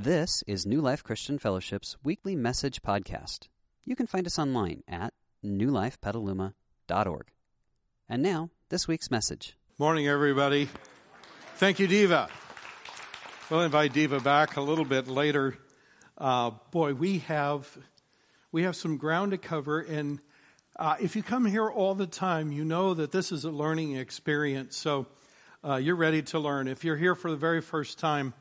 This is New Life Christian Fellowship's weekly message podcast. You can find us online at newlifepetaluma.org. And now, this week's message. Morning, everybody. Thank you, Diva. We'll invite Diva back a little bit later. Uh, boy, we have we have some ground to cover, and uh, if you come here all the time, you know that this is a learning experience. So uh, you're ready to learn. If you're here for the very first time,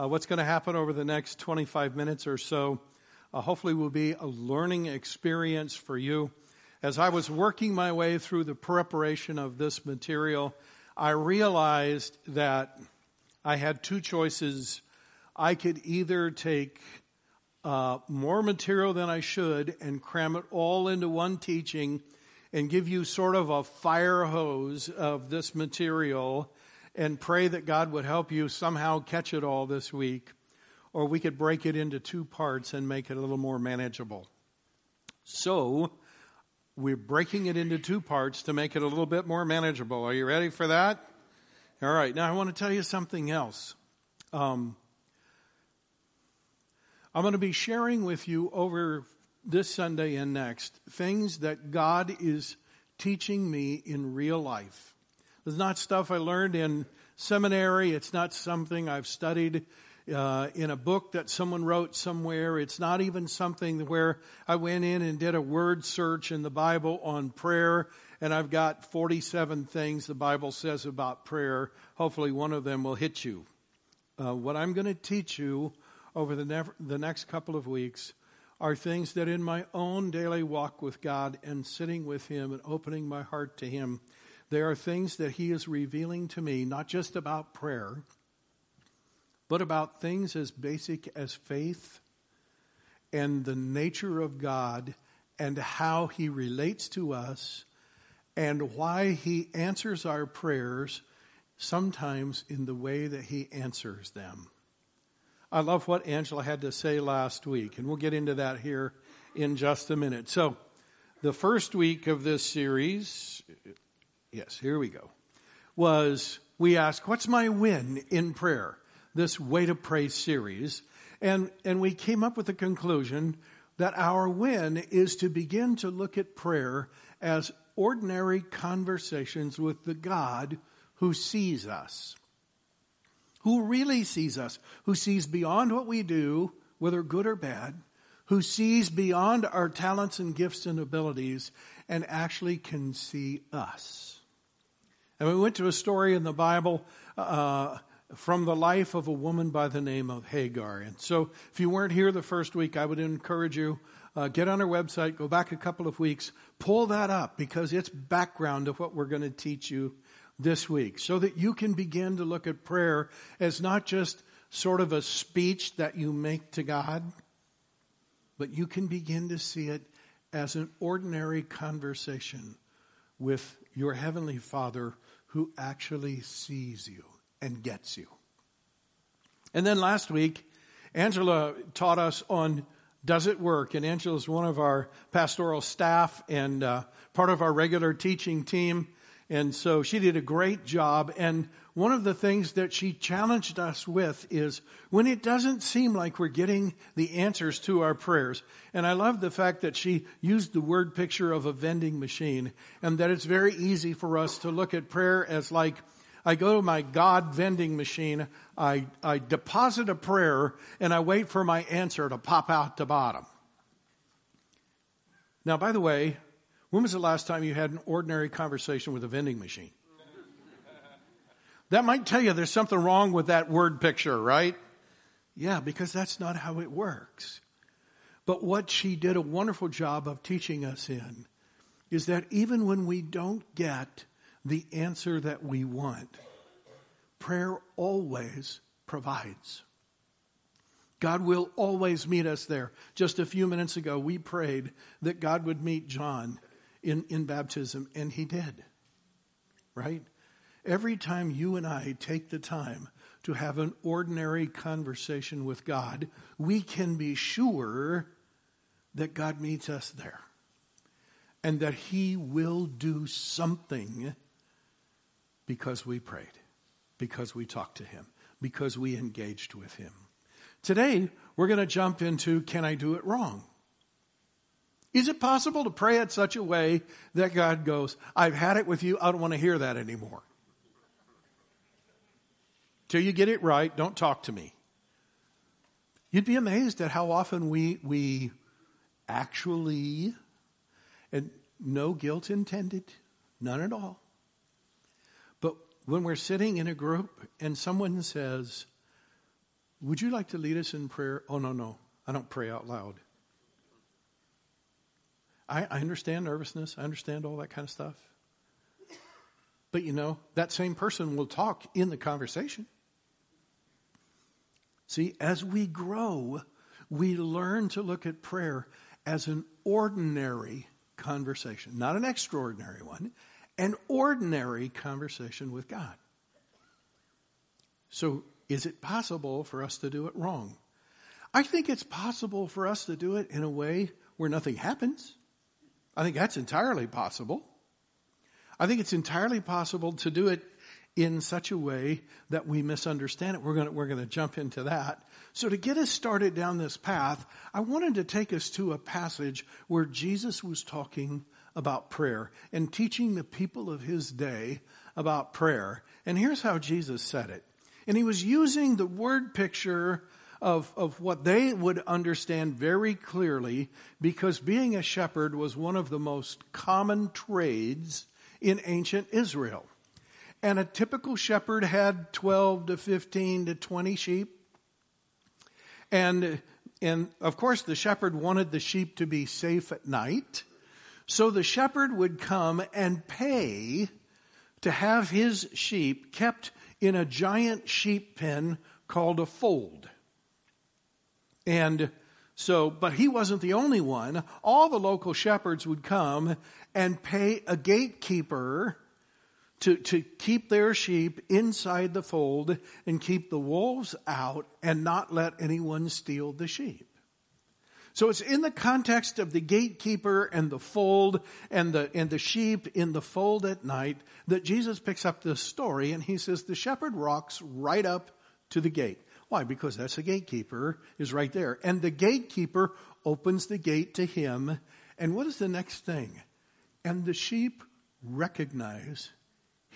uh, what's going to happen over the next 25 minutes or so, uh, hopefully, will be a learning experience for you. As I was working my way through the preparation of this material, I realized that I had two choices. I could either take uh, more material than I should and cram it all into one teaching and give you sort of a fire hose of this material and pray that God would help you somehow catch it all this week. Or we could break it into two parts and make it a little more manageable. So, we're breaking it into two parts to make it a little bit more manageable. Are you ready for that? All right. Now, I want to tell you something else. Um, I'm going to be sharing with you over this Sunday and next things that God is teaching me in real life. It's not stuff I learned in seminary. It's not something I've studied uh, in a book that someone wrote somewhere. It's not even something where I went in and did a word search in the Bible on prayer, and I've got 47 things the Bible says about prayer. Hopefully, one of them will hit you. Uh, what I'm going to teach you over the, the next couple of weeks are things that in my own daily walk with God and sitting with Him and opening my heart to Him, there are things that He is revealing to me, not just about prayer, but about things as basic as faith and the nature of God and how He relates to us and why He answers our prayers sometimes in the way that He answers them. I love what Angela had to say last week, and we'll get into that here in just a minute. So, the first week of this series, Yes, here we go. Was we asked, what's my win in prayer? This way to pray series. And, and we came up with the conclusion that our win is to begin to look at prayer as ordinary conversations with the God who sees us. Who really sees us, who sees beyond what we do, whether good or bad, who sees beyond our talents and gifts and abilities, and actually can see us. And we went to a story in the Bible uh, from the life of a woman by the name of Hagar. And so, if you weren't here the first week, I would encourage you uh, get on our website, go back a couple of weeks, pull that up because it's background to what we're going to teach you this week, so that you can begin to look at prayer as not just sort of a speech that you make to God, but you can begin to see it as an ordinary conversation with your Heavenly Father who actually sees you and gets you. And then last week, Angela taught us on Does It Work? And Angela is one of our pastoral staff and uh, part of our regular teaching team. And so she did a great job. And one of the things that she challenged us with is when it doesn't seem like we're getting the answers to our prayers. And I love the fact that she used the word picture of a vending machine and that it's very easy for us to look at prayer as like, I go to my God vending machine, I, I deposit a prayer, and I wait for my answer to pop out the bottom. Now, by the way, when was the last time you had an ordinary conversation with a vending machine? That might tell you there's something wrong with that word picture, right? Yeah, because that's not how it works. But what she did a wonderful job of teaching us in is that even when we don't get the answer that we want, prayer always provides. God will always meet us there. Just a few minutes ago, we prayed that God would meet John in, in baptism, and he did. Right? Every time you and I take the time to have an ordinary conversation with God, we can be sure that God meets us there and that He will do something because we prayed, because we talked to Him, because we engaged with Him. Today, we're going to jump into can I do it wrong? Is it possible to pray it such a way that God goes, I've had it with you, I don't want to hear that anymore? Till you get it right, don't talk to me. You'd be amazed at how often we, we actually, and no guilt intended, none at all. But when we're sitting in a group and someone says, Would you like to lead us in prayer? Oh, no, no, I don't pray out loud. I, I understand nervousness, I understand all that kind of stuff. But you know, that same person will talk in the conversation. See, as we grow, we learn to look at prayer as an ordinary conversation, not an extraordinary one, an ordinary conversation with God. So, is it possible for us to do it wrong? I think it's possible for us to do it in a way where nothing happens. I think that's entirely possible. I think it's entirely possible to do it in such a way that we misunderstand it. We're going to, we're to jump into that. So to get us started down this path, I wanted to take us to a passage where Jesus was talking about prayer and teaching the people of his day about prayer. And here's how Jesus said it. And he was using the word picture of, of what they would understand very clearly because being a shepherd was one of the most common trades in ancient Israel. And a typical shepherd had 12 to 15 to 20 sheep. And, and of course the shepherd wanted the sheep to be safe at night. So the shepherd would come and pay to have his sheep kept in a giant sheep pen called a fold. And so, but he wasn't the only one. All the local shepherds would come and pay a gatekeeper to, to keep their sheep inside the fold and keep the wolves out and not let anyone steal the sheep. So it's in the context of the gatekeeper and the fold and the, and the sheep in the fold at night that Jesus picks up this story and he says the shepherd walks right up to the gate. Why? Because that's the gatekeeper is right there. And the gatekeeper opens the gate to him. And what is the next thing? And the sheep recognize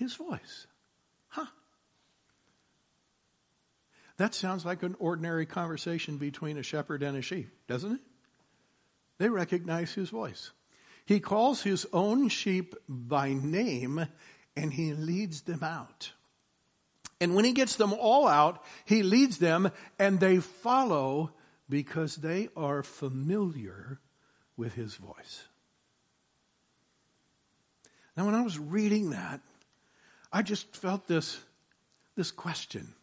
his voice. Huh. That sounds like an ordinary conversation between a shepherd and a sheep, doesn't it? They recognize his voice. He calls his own sheep by name and he leads them out. And when he gets them all out, he leads them and they follow because they are familiar with his voice. Now, when I was reading that, I just felt this, this question.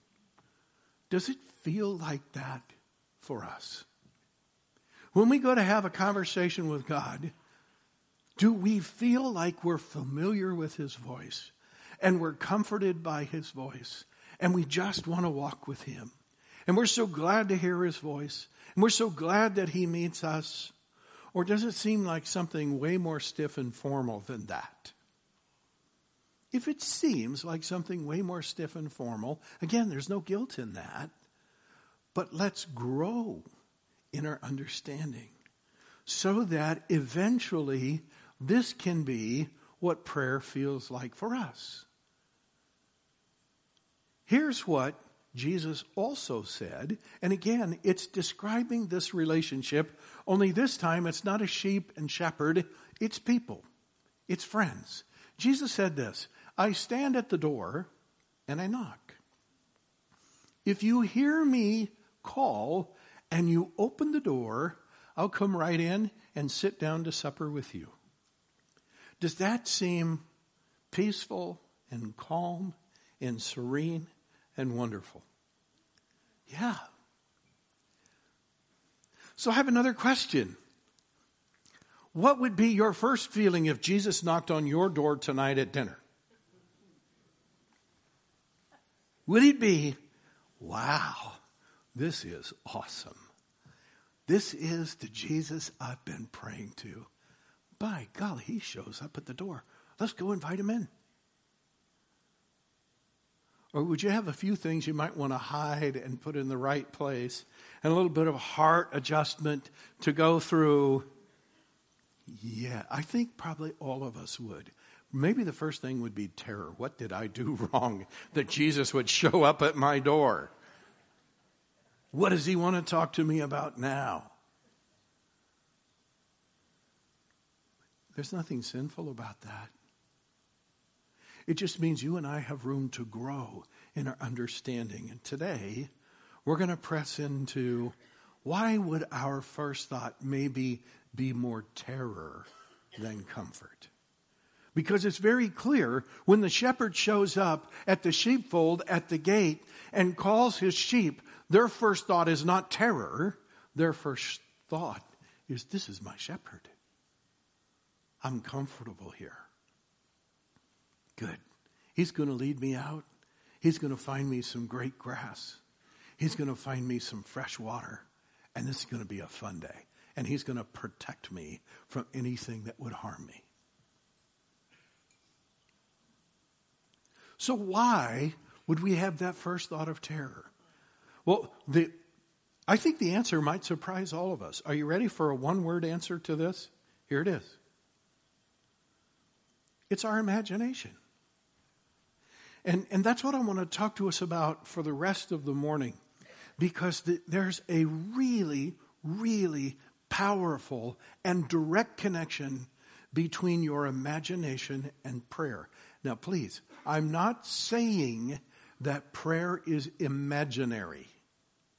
Does it feel like that for us? When we go to have a conversation with God, do we feel like we're familiar with His voice and we're comforted by His voice and we just want to walk with Him? And we're so glad to hear His voice and we're so glad that He meets us? Or does it seem like something way more stiff and formal than that? If it seems like something way more stiff and formal, again, there's no guilt in that. But let's grow in our understanding so that eventually this can be what prayer feels like for us. Here's what Jesus also said, and again, it's describing this relationship, only this time it's not a sheep and shepherd, it's people, it's friends. Jesus said this I stand at the door and I knock. If you hear me call and you open the door, I'll come right in and sit down to supper with you. Does that seem peaceful and calm and serene and wonderful? Yeah. So I have another question. What would be your first feeling if Jesus knocked on your door tonight at dinner? Would it be, wow, this is awesome? This is the Jesus I've been praying to. By golly, he shows up at the door. Let's go invite him in. Or would you have a few things you might want to hide and put in the right place and a little bit of heart adjustment to go through? Yeah, I think probably all of us would. Maybe the first thing would be terror. What did I do wrong that Jesus would show up at my door? What does he want to talk to me about now? There's nothing sinful about that. It just means you and I have room to grow in our understanding. And today, we're going to press into why would our first thought maybe be more terror than comfort? Because it's very clear when the shepherd shows up at the sheepfold at the gate and calls his sheep, their first thought is not terror. Their first thought is, This is my shepherd. I'm comfortable here. Good. He's going to lead me out. He's going to find me some great grass. He's going to find me some fresh water. And this is going to be a fun day. And he's going to protect me from anything that would harm me. So, why would we have that first thought of terror? Well, the, I think the answer might surprise all of us. Are you ready for a one word answer to this? Here it is it's our imagination. And, and that's what I want to talk to us about for the rest of the morning because the, there's a really, really powerful and direct connection between your imagination and prayer. Now, please, I'm not saying that prayer is imaginary.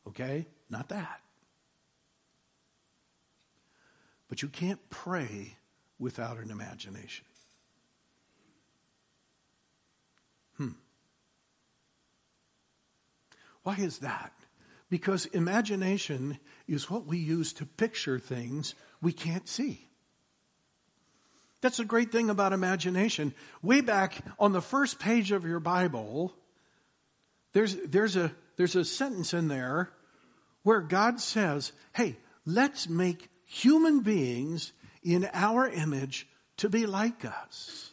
Okay? Not that. But you can't pray without an imagination. Hmm. Why is that? Because imagination is what we use to picture things we can't see. That's a great thing about imagination. Way back on the first page of your Bible, there's, there's, a, there's a sentence in there where God says, hey, let's make human beings in our image to be like us.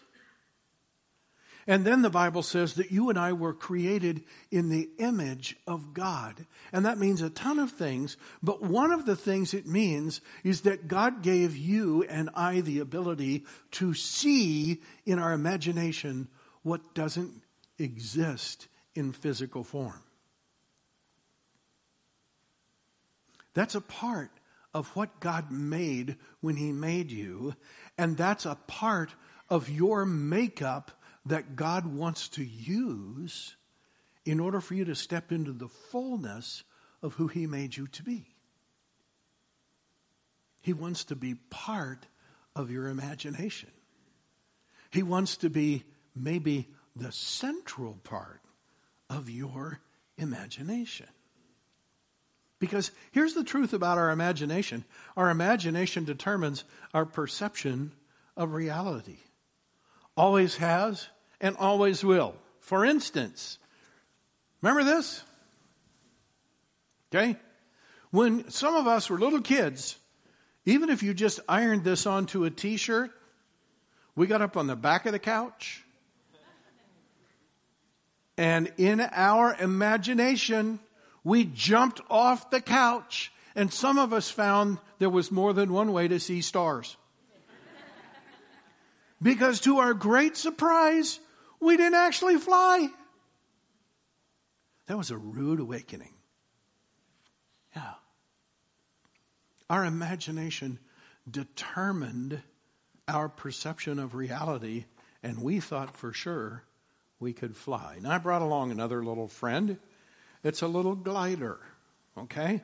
And then the Bible says that you and I were created in the image of God. And that means a ton of things, but one of the things it means is that God gave you and I the ability to see in our imagination what doesn't exist in physical form. That's a part of what God made when He made you, and that's a part of your makeup that God wants to use in order for you to step into the fullness of who He made you to be. He wants to be part of your imagination. He wants to be maybe the central part of your imagination. Because here's the truth about our imagination our imagination determines our perception of reality. Always has, and always will. For instance, remember this? Okay? When some of us were little kids, even if you just ironed this onto a t shirt, we got up on the back of the couch. And in our imagination, we jumped off the couch. And some of us found there was more than one way to see stars. Because to our great surprise, we didn't actually fly. That was a rude awakening. Yeah. Our imagination determined our perception of reality, and we thought for sure we could fly. Now, I brought along another little friend. It's a little glider, okay?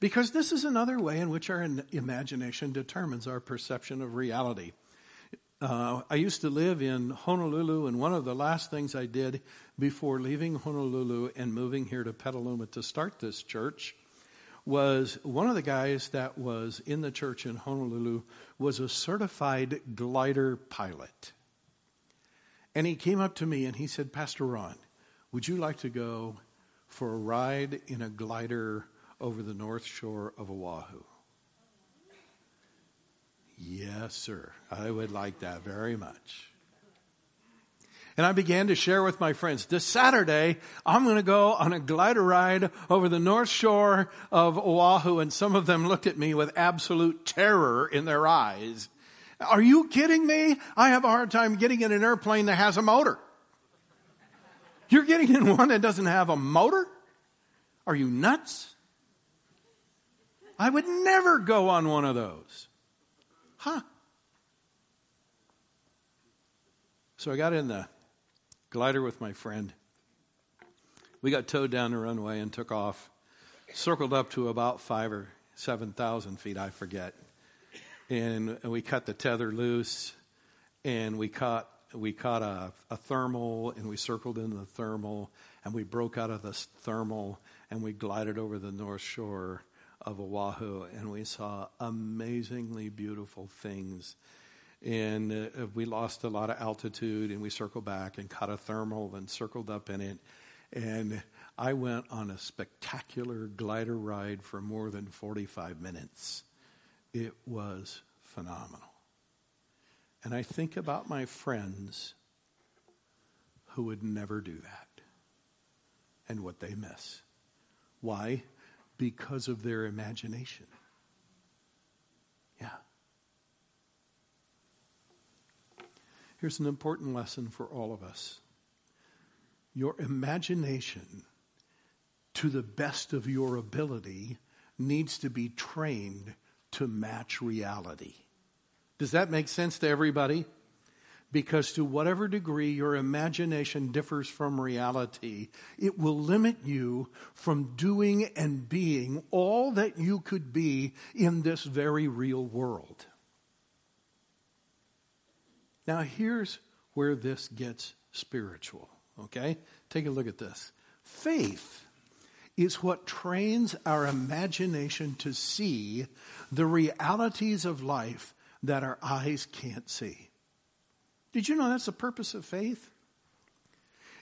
Because this is another way in which our imagination determines our perception of reality. Uh, I used to live in Honolulu, and one of the last things I did before leaving Honolulu and moving here to Petaluma to start this church was one of the guys that was in the church in Honolulu was a certified glider pilot. And he came up to me and he said, Pastor Ron, would you like to go for a ride in a glider over the north shore of Oahu? Yes, sir. I would like that very much. And I began to share with my friends, this Saturday, I'm going to go on a glider ride over the north shore of Oahu. And some of them looked at me with absolute terror in their eyes. Are you kidding me? I have a hard time getting in an airplane that has a motor. You're getting in one that doesn't have a motor? Are you nuts? I would never go on one of those. Huh. So I got in the glider with my friend. We got towed down the runway and took off, circled up to about five or 7,000 feet, I forget. And we cut the tether loose and we caught, we caught a, a thermal and we circled in the thermal and we broke out of this thermal and we glided over the north shore of Oahu and we saw amazingly beautiful things. And uh, we lost a lot of altitude and we circled back and caught a thermal and circled up in it. And i went on a spectacular glider ride for more than 45 minutes. It was phenomenal. And i think about my friends who would never do that and what they miss. Why because of their imagination yeah Here's an important lesson for all of us your imagination, to the best of your ability, needs to be trained to match reality. Does that make sense to everybody? Because to whatever degree your imagination differs from reality, it will limit you from doing and being all that you could be in this very real world. Now, here's where this gets spiritual, okay? Take a look at this. Faith is what trains our imagination to see the realities of life that our eyes can't see. Did you know that's the purpose of faith?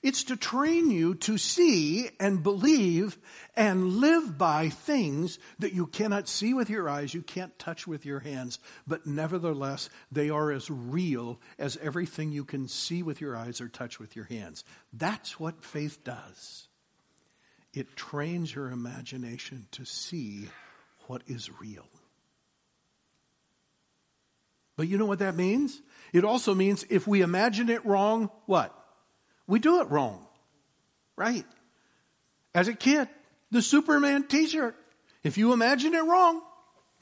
It's to train you to see and believe and live by things that you cannot see with your eyes, you can't touch with your hands, but nevertheless, they are as real as everything you can see with your eyes or touch with your hands. That's what faith does. It trains your imagination to see what is real. But you know what that means? It also means if we imagine it wrong, what? we do it wrong. Right? As a kid, the Superman t-shirt. If you imagine it wrong,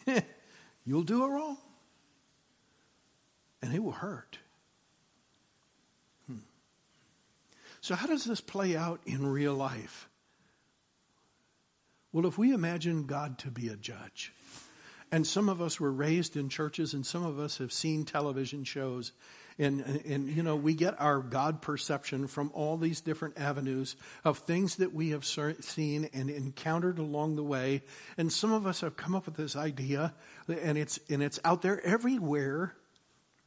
you'll do it wrong. And it will hurt. Hmm. So how does this play out in real life? Well, if we imagine God to be a judge, and some of us were raised in churches and some of us have seen television shows and, and, you know, we get our God perception from all these different avenues of things that we have seen and encountered along the way. And some of us have come up with this idea, and it's, and it's out there everywhere,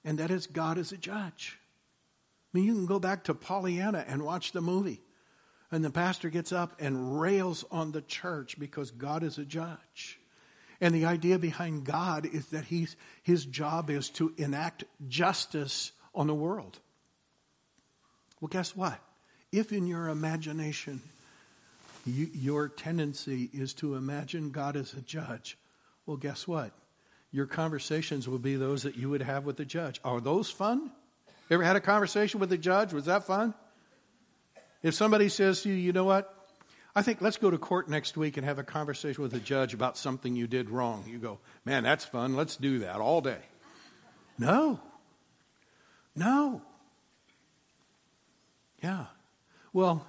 and that is God is a judge. I mean, you can go back to Pollyanna and watch the movie. And the pastor gets up and rails on the church because God is a judge. And the idea behind God is that he's, his job is to enact justice on the world. Well, guess what? If in your imagination you, your tendency is to imagine God as a judge, well, guess what? Your conversations will be those that you would have with the judge. Are those fun? Ever had a conversation with the judge? Was that fun? If somebody says to you, you know what? I think let's go to court next week and have a conversation with the judge about something you did wrong. You go, man, that's fun. Let's do that all day. No. No. Yeah. Well,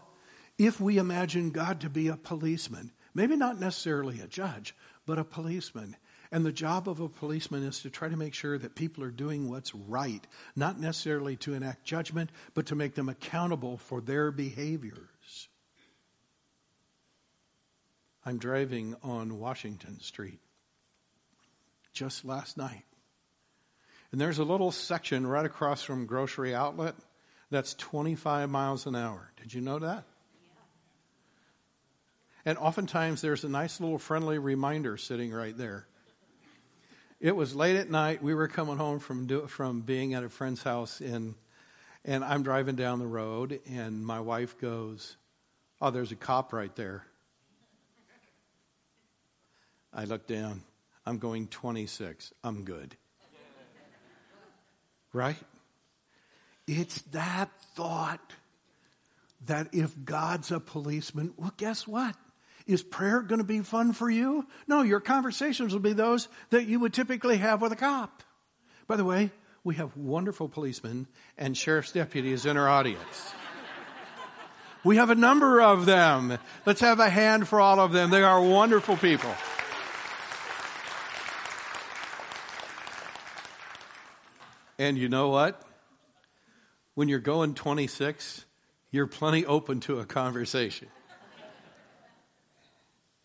if we imagine God to be a policeman, maybe not necessarily a judge, but a policeman, and the job of a policeman is to try to make sure that people are doing what's right, not necessarily to enact judgment, but to make them accountable for their behaviors. I'm driving on Washington Street just last night. And there's a little section right across from grocery outlet that's 25 miles an hour. Did you know that? And oftentimes there's a nice little friendly reminder sitting right there. It was late at night. We were coming home from do, from being at a friend's house in And I'm driving down the road, and my wife goes, Oh, there's a cop right there. I look down. I'm going 26. I'm good. Right? It's that thought that if God's a policeman, well, guess what? Is prayer going to be fun for you? No, your conversations will be those that you would typically have with a cop. By the way, we have wonderful policemen and sheriff's deputies in our audience. We have a number of them. Let's have a hand for all of them. They are wonderful people. And you know what? When you're going 26, you're plenty open to a conversation.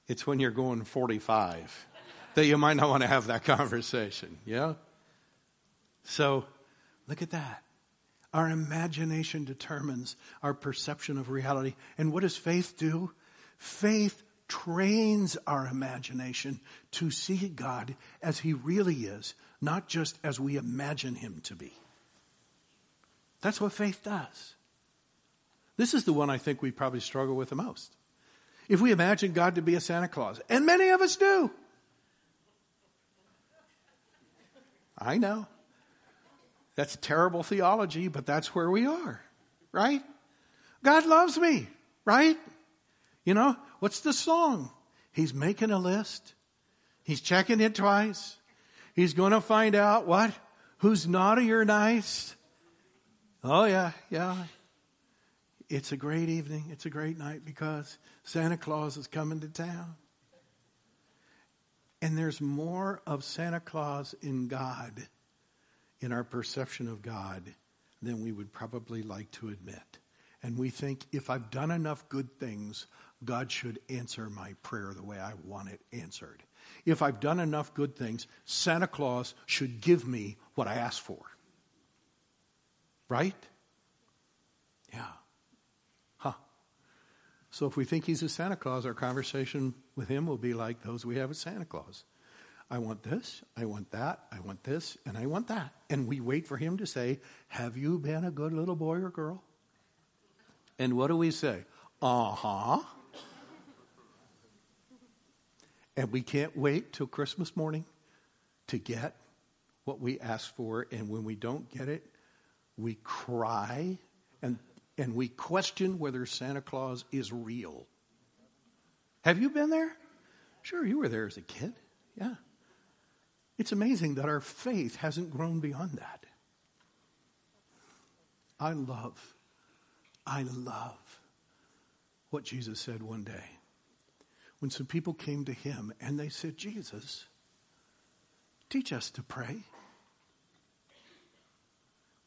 It's when you're going 45 that you might not want to have that conversation. Yeah? So, look at that. Our imagination determines our perception of reality. And what does faith do? Faith trains our imagination to see God as He really is, not just as we imagine Him to be. That's what faith does. This is the one I think we probably struggle with the most. If we imagine God to be a Santa Claus, and many of us do. I know. That's terrible theology, but that's where we are, right? God loves me, right? You know, what's the song? He's making a list. He's checking it twice. He's going to find out what? Who's naughty or nice? Oh, yeah, yeah. It's a great evening. It's a great night because Santa Claus is coming to town. And there's more of Santa Claus in God in our perception of God than we would probably like to admit. And we think if I've done enough good things, God should answer my prayer the way I want it answered. If I've done enough good things, Santa Claus should give me what I asked for. Right? Yeah. Huh. So if we think he's a Santa Claus, our conversation with him will be like those we have with Santa Claus. I want this, I want that, I want this, and I want that. And we wait for him to say, Have you been a good little boy or girl? And what do we say? Uh huh. And we can't wait till Christmas morning to get what we ask for. And when we don't get it, we cry and, and we question whether Santa Claus is real. Have you been there? Sure, you were there as a kid. Yeah. It's amazing that our faith hasn't grown beyond that. I love, I love what Jesus said one day. When some people came to him and they said, Jesus, teach us to pray.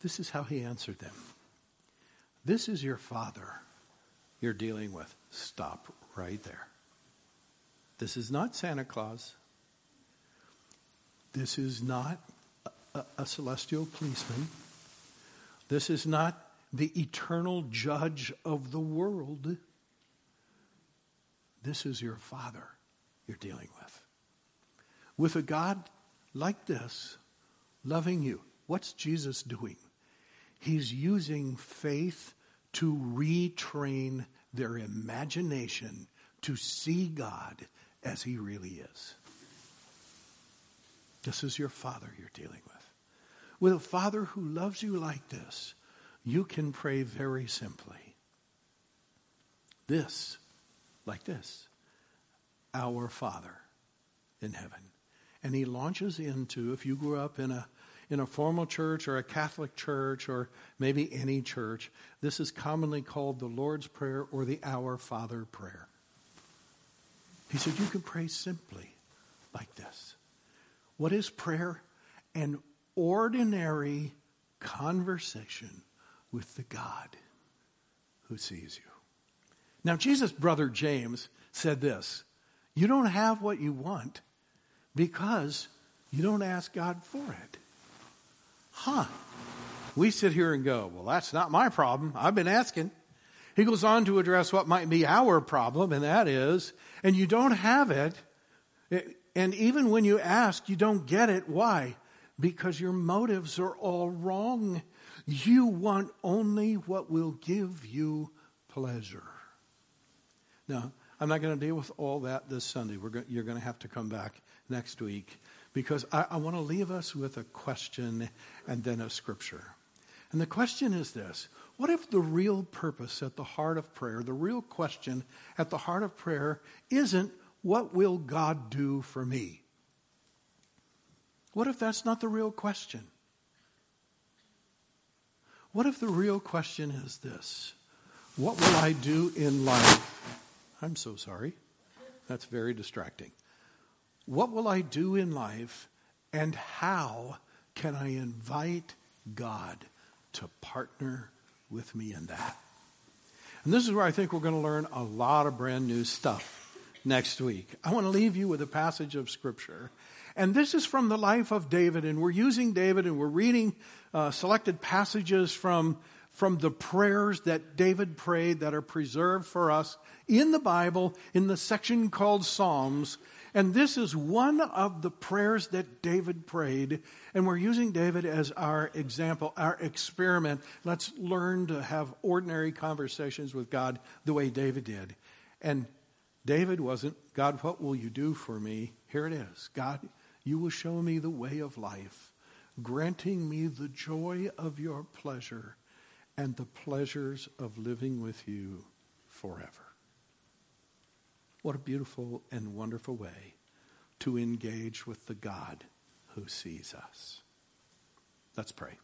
This is how he answered them. This is your father you're dealing with. Stop right there. This is not Santa Claus. This is not a, a, celestial policeman. This is not the eternal judge of the world. This is your Father you're dealing with. With a God like this, loving you, what's Jesus doing? He's using faith to retrain their imagination to see God as He really is. This is your father you're dealing with. With a father who loves you like this, you can pray very simply. This, like this, our Father in heaven. And he launches into, if you grew up in a in a formal church or a Catholic church or maybe any church, this is commonly called the Lord's Prayer or the Our Father prayer. He said, You can pray simply like this. What is prayer? An ordinary conversation with the God who sees you. Now, Jesus' brother James said this You don't have what you want because you don't ask God for it. Huh. We sit here and go, Well, that's not my problem. I've been asking. He goes on to address what might be our problem, and that is, and you don't have it, and even when you ask, you don't get it. Why? Because your motives are all wrong. You want only what will give you pleasure. Now, I'm not going to deal with all that this Sunday. Go- you're going to have to come back next week because I, I want to leave us with a question and then a scripture. And the question is this What if the real purpose at the heart of prayer, the real question at the heart of prayer, isn't what will God do for me? What if that's not the real question? What if the real question is this? What will I do in life? I'm so sorry. That's very distracting. What will I do in life and how can I invite God to partner with me in that? And this is where I think we're going to learn a lot of brand new stuff next week. I want to leave you with a passage of Scripture. And this is from the life of David, and we're using David and we're reading uh, selected passages from, from the prayers that David prayed that are preserved for us in the Bible in the section called Psalms. And this is one of the prayers that David prayed. And we're using David as our example, our experiment. Let's learn to have ordinary conversations with God the way David did. And David wasn't, God, what will you do for me? Here it is. God, you will show me the way of life, granting me the joy of your pleasure and the pleasures of living with you forever. What a beautiful and wonderful way to engage with the God who sees us. Let's pray.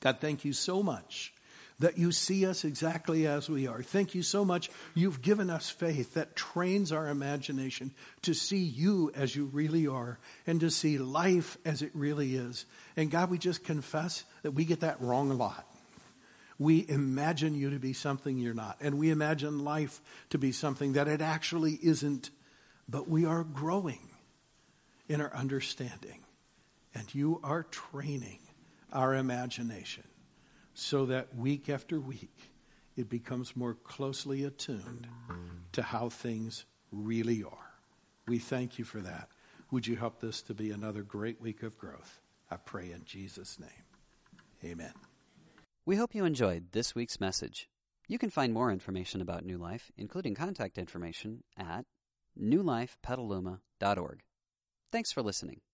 God, thank you so much that you see us exactly as we are. Thank you so much. You've given us faith that trains our imagination to see you as you really are and to see life as it really is. And God, we just confess that we get that wrong a lot. We imagine you to be something you're not, and we imagine life to be something that it actually isn't, but we are growing in our understanding, and you are training our imagination so that week after week it becomes more closely attuned to how things really are. We thank you for that. Would you help this to be another great week of growth? I pray in Jesus' name. Amen. We hope you enjoyed this week's message. You can find more information about New Life, including contact information, at newlifepetaluma.org. Thanks for listening.